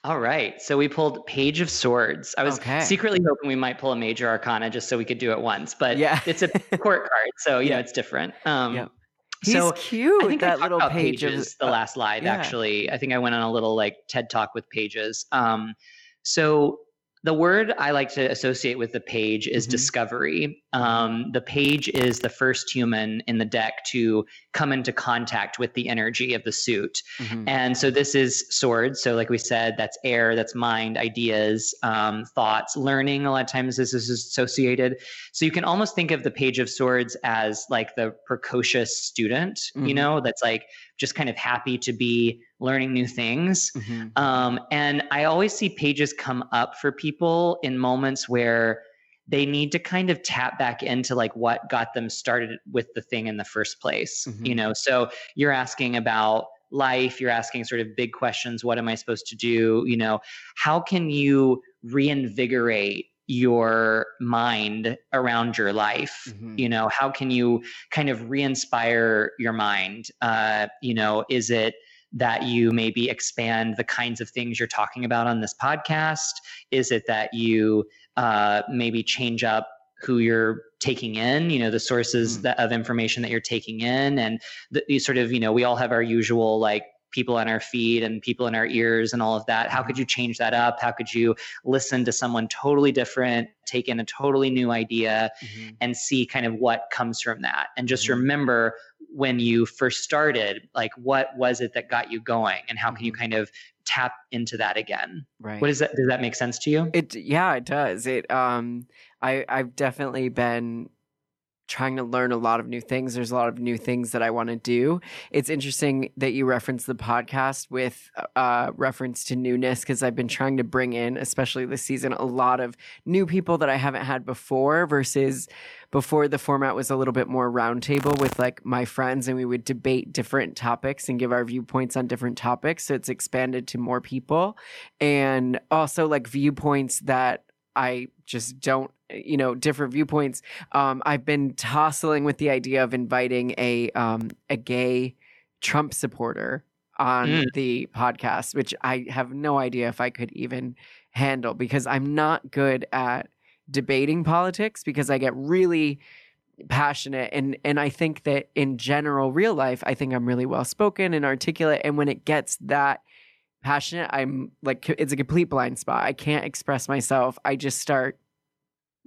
All right. So we pulled Page of Swords. I was okay. secretly hoping we might pull a major arcana just so we could do it once, but yeah. it's a court card, so you yeah. know it's different. Um, yeah. He's so cute. I think that I little page pages the uh, last live. Yeah. Actually, I think I went on a little like TED talk with pages. Um, so the word I like to associate with the page is mm-hmm. discovery. Um, the page is the first human in the deck to come into contact with the energy of the suit. Mm-hmm. And so this is swords. So, like we said, that's air, that's mind, ideas, um, thoughts, learning. A lot of times this is associated. So, you can almost think of the page of swords as like the precocious student, mm-hmm. you know, that's like just kind of happy to be learning new things. Mm-hmm. Um, and I always see pages come up for people in moments where they need to kind of tap back into like what got them started with the thing in the first place. Mm-hmm. You know, so you're asking about life, you're asking sort of big questions. What am I supposed to do? You know, how can you reinvigorate your mind around your life mm-hmm. you know how can you kind of re-inspire your mind uh, you know is it that you maybe expand the kinds of things you're talking about on this podcast is it that you uh, maybe change up who you're taking in you know the sources mm. that, of information that you're taking in and the, you sort of you know we all have our usual like people on our feed and people in our ears and all of that. How could mm-hmm. you change that up? How could you listen to someone totally different, take in a totally new idea, mm-hmm. and see kind of what comes from that? And just mm-hmm. remember when you first started, like what was it that got you going, and how can you mm-hmm. kind of tap into that again? Right. What is that? Does that make sense to you? It yeah, it does. It um, I I've definitely been trying to learn a lot of new things. There's a lot of new things that I want to do. It's interesting that you reference the podcast with uh, reference to newness because I've been trying to bring in, especially this season, a lot of new people that I haven't had before versus before the format was a little bit more roundtable with like my friends and we would debate different topics and give our viewpoints on different topics. So it's expanded to more people and also like viewpoints that I just don't, you know, different viewpoints. Um, I've been tossing with the idea of inviting a um, a gay Trump supporter on mm. the podcast, which I have no idea if I could even handle because I'm not good at debating politics because I get really passionate and and I think that in general real life I think I'm really well spoken and articulate and when it gets that passionate I'm like it's a complete blind spot. I can't express myself. I just start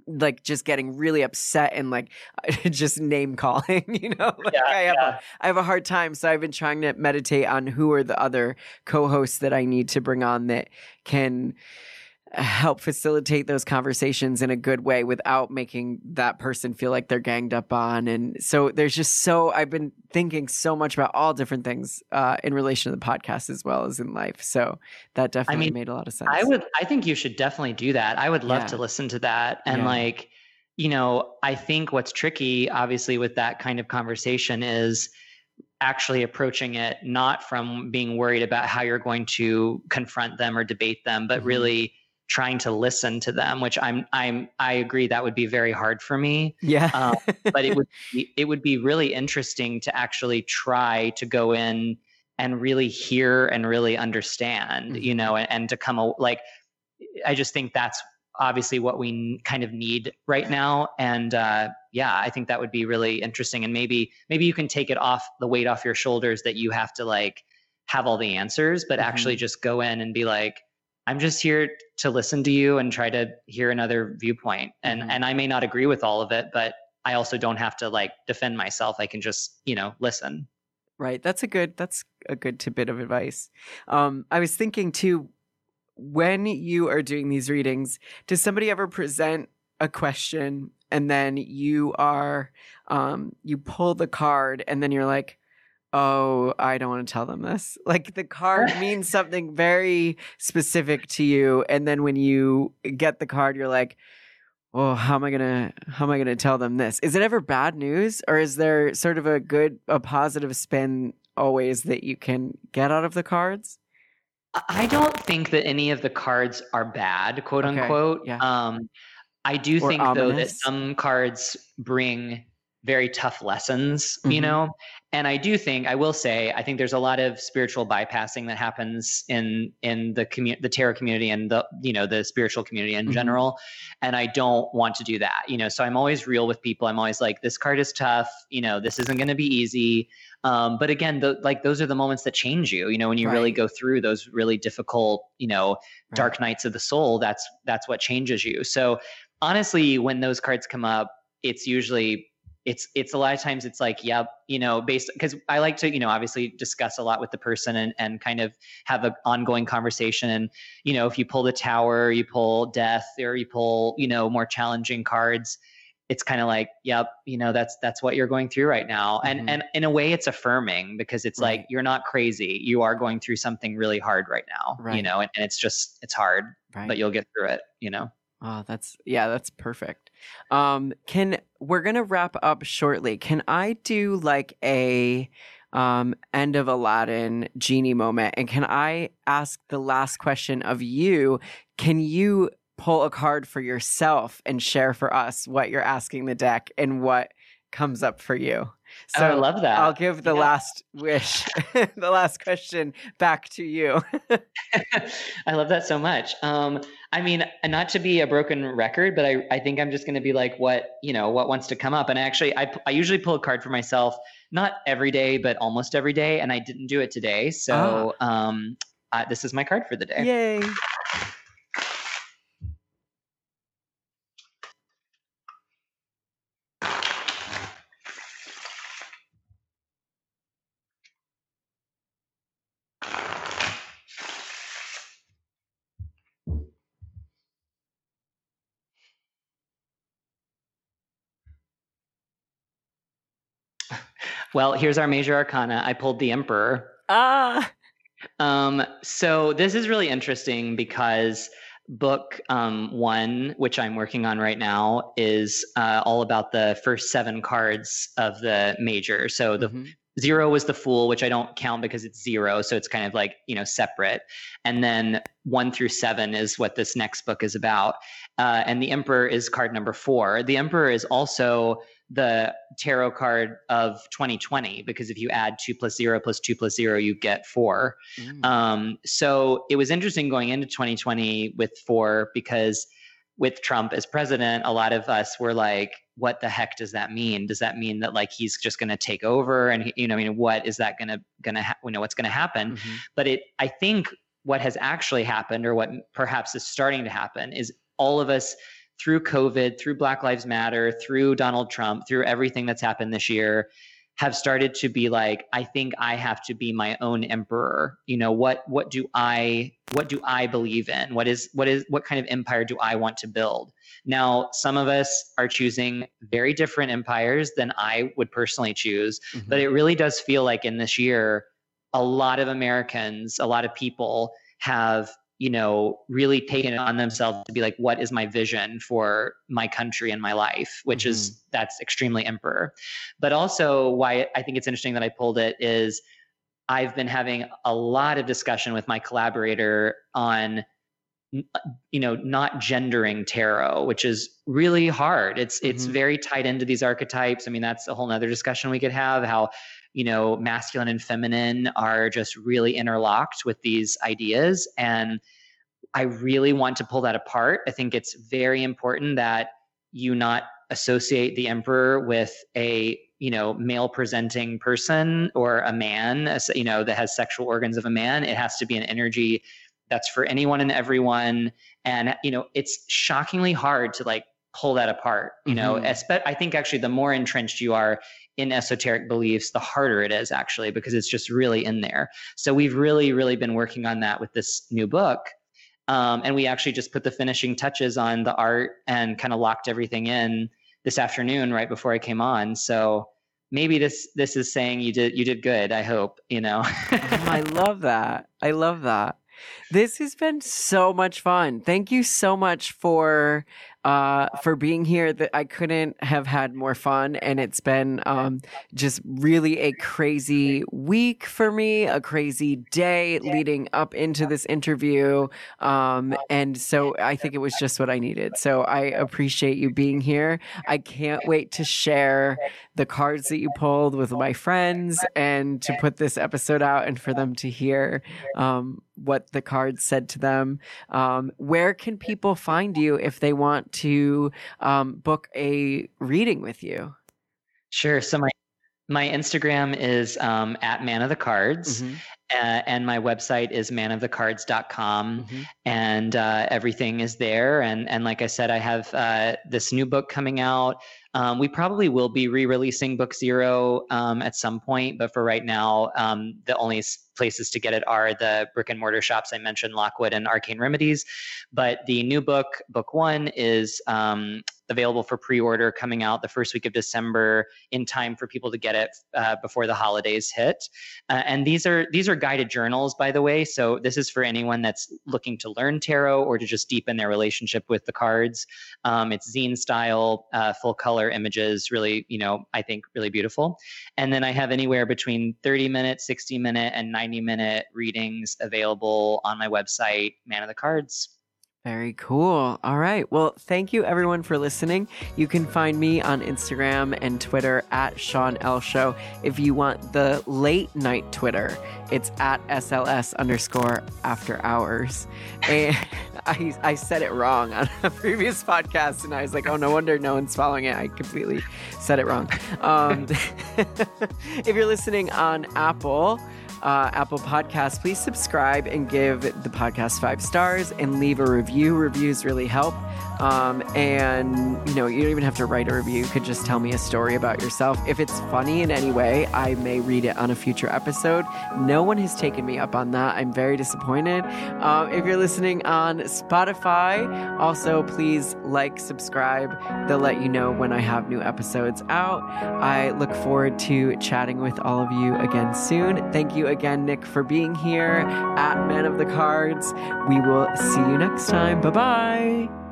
like just getting really upset and like just name calling you know like yeah, I have yeah. a, I have a hard time so I've been trying to meditate on who are the other co-hosts that I need to bring on that can help facilitate those conversations in a good way without making that person feel like they're ganged up on. And so there's just so I've been thinking so much about all different things uh, in relation to the podcast as well as in life. So that definitely I mean, made a lot of sense. I would, I think you should definitely do that. I would love yeah. to listen to that. And yeah. like, you know, I think what's tricky, obviously, with that kind of conversation is actually approaching it not from being worried about how you're going to confront them or debate them, but mm-hmm. really trying to listen to them which i'm i'm i agree that would be very hard for me yeah um, but it would be, it would be really interesting to actually try to go in and really hear and really understand mm-hmm. you know and, and to come like i just think that's obviously what we kind of need right now and uh, yeah i think that would be really interesting and maybe maybe you can take it off the weight off your shoulders that you have to like have all the answers but mm-hmm. actually just go in and be like I'm just here to listen to you and try to hear another viewpoint. And mm-hmm. and I may not agree with all of it, but I also don't have to like defend myself. I can just, you know, listen. Right. That's a good that's a good tidbit of advice. Um I was thinking too when you are doing these readings, does somebody ever present a question and then you are um you pull the card and then you're like oh, I don't want to tell them this. Like the card means something very specific to you. And then when you get the card, you're like, oh, how am I gonna how am I gonna tell them this? Is it ever bad news? Or is there sort of a good a positive spin always that you can get out of the cards? I don't think that any of the cards are bad, quote okay. unquote. Yeah. Um I do or think ominous. though that some cards bring very tough lessons, mm-hmm. you know? And I do think I will say I think there's a lot of spiritual bypassing that happens in in the community the tarot community and the you know the spiritual community in mm-hmm. general and I don't want to do that. You know, so I'm always real with people. I'm always like this card is tough, you know, this isn't going to be easy. Um, but again, the, like those are the moments that change you. You know, when you right. really go through those really difficult, you know, right. dark nights of the soul, that's that's what changes you. So honestly, when those cards come up, it's usually it's it's a lot of times it's like yep you know based because i like to you know obviously discuss a lot with the person and and kind of have an ongoing conversation and you know if you pull the tower you pull death or you pull you know more challenging cards it's kind of like yep you know that's that's what you're going through right now and mm-hmm. and in a way it's affirming because it's right. like you're not crazy you are going through something really hard right now right. you know and, and, it's just it's hard right. but you'll get through it you know Oh, that's yeah, that's perfect. Um, can we're gonna wrap up shortly. Can I do like a um end of Aladdin genie moment? And can I ask the last question of you? Can you pull a card for yourself and share for us what you're asking the deck and what comes up for you? So oh, I love that. I'll give the yeah. last wish, the last question back to you. I love that so much. Um, I mean, not to be a broken record, but I, I think I'm just going to be like what, you know, what wants to come up. And actually, I, I usually pull a card for myself, not every day, but almost every day. And I didn't do it today. So ah. um, uh, this is my card for the day. Yay. Well, here's our major arcana. I pulled the Emperor. Ah. Um, so this is really interesting because book um, one, which I'm working on right now, is uh, all about the first seven cards of the major. So the mm-hmm. zero was the Fool, which I don't count because it's zero, so it's kind of like you know separate. And then one through seven is what this next book is about. Uh, and the Emperor is card number four. The Emperor is also the tarot card of 2020 because if you add two plus zero plus two plus zero, you get four. Mm. Um, so it was interesting going into 2020 with four because with Trump as president, a lot of us were like, what the heck does that mean? Does that mean that like he's just going to take over? And you know, I mean, what is that going to going to ha- you know what's going to happen? Mm-hmm. But it, I think, what has actually happened, or what perhaps is starting to happen, is all of us through COVID, through Black Lives Matter, through Donald Trump, through everything that's happened this year, have started to be like i think i have to be my own emperor. You know what what do i what do i believe in? What is what is what kind of empire do i want to build? Now some of us are choosing very different empires than i would personally choose mm-hmm. but it really does feel like in this year a lot of americans a lot of people have you know, really taken it on themselves to be like, what is my vision for my country and my life, which mm-hmm. is that's extremely emperor. But also, why I think it's interesting that I pulled it is I've been having a lot of discussion with my collaborator on you know not gendering tarot which is really hard it's mm-hmm. it's very tied into these archetypes i mean that's a whole nother discussion we could have how you know masculine and feminine are just really interlocked with these ideas. And i really want to pull that apart. I think it's very important that you not associate the emperor with a you know male presenting person or a man you know that has sexual organs of a man. It has to be an energy that's for anyone and everyone. And you know it's shockingly hard to like pull that apart you know mm-hmm. i think actually the more entrenched you are in esoteric beliefs, the harder it is actually because it's just really in there. So we've really, really been working on that with this new book. Um, and we actually just put the finishing touches on the art and kind of locked everything in this afternoon right before I came on. So maybe this this is saying you did you did good. I hope you know. oh, I love that. I love that. This has been so much fun. Thank you so much for uh, for being here. That I couldn't have had more fun, and it's been um, just really a crazy week for me, a crazy day leading up into this interview, um, and so I think it was just what I needed. So I appreciate you being here. I can't wait to share the cards that you pulled with my friends and to put this episode out and for them to hear um, what the cards said to them. Um, where can people find you if they want to um, book a reading with you? Sure. So my my Instagram is um, at Man of the Cards. Mm-hmm. Uh, and my website is manofthecards.com mm-hmm. and uh, everything is there and and like i said i have uh, this new book coming out um, we probably will be re-releasing book zero um, at some point but for right now um, the only places to get it are the brick and mortar shops I mentioned, Lockwood and Arcane Remedies. But the new book, book one, is um, available for pre-order coming out the first week of December in time for people to get it uh, before the holidays hit. Uh, and these are these are guided journals, by the way. So this is for anyone that's looking to learn tarot or to just deepen their relationship with the cards. Um, it's zine style, uh, full color images, really, you know, I think really beautiful. And then I have anywhere between 30 minute, 60 minute, and 90 minute readings available on my website, Man of the Cards. Very cool. All right. Well, thank you everyone for listening. You can find me on Instagram and Twitter at Sean L Show. If you want the late night Twitter, it's at SLS underscore after hours. And I, I said it wrong on a previous podcast, and I was like, oh, no wonder no one's following it. I completely said it wrong. Um, if you're listening on Apple, uh, Apple Podcasts, please subscribe and give the podcast five stars and leave a review. Reviews really help. Um, and, you know, you don't even have to write a review. You could just tell me a story about yourself. If it's funny in any way, I may read it on a future episode. No one has taken me up on that. I'm very disappointed. Um, if you're listening on Spotify, also please like, subscribe. They'll let you know when I have new episodes out. I look forward to chatting with all of you again soon. Thank you again, Nick, for being here at Man of the Cards. We will see you next time. Bye bye.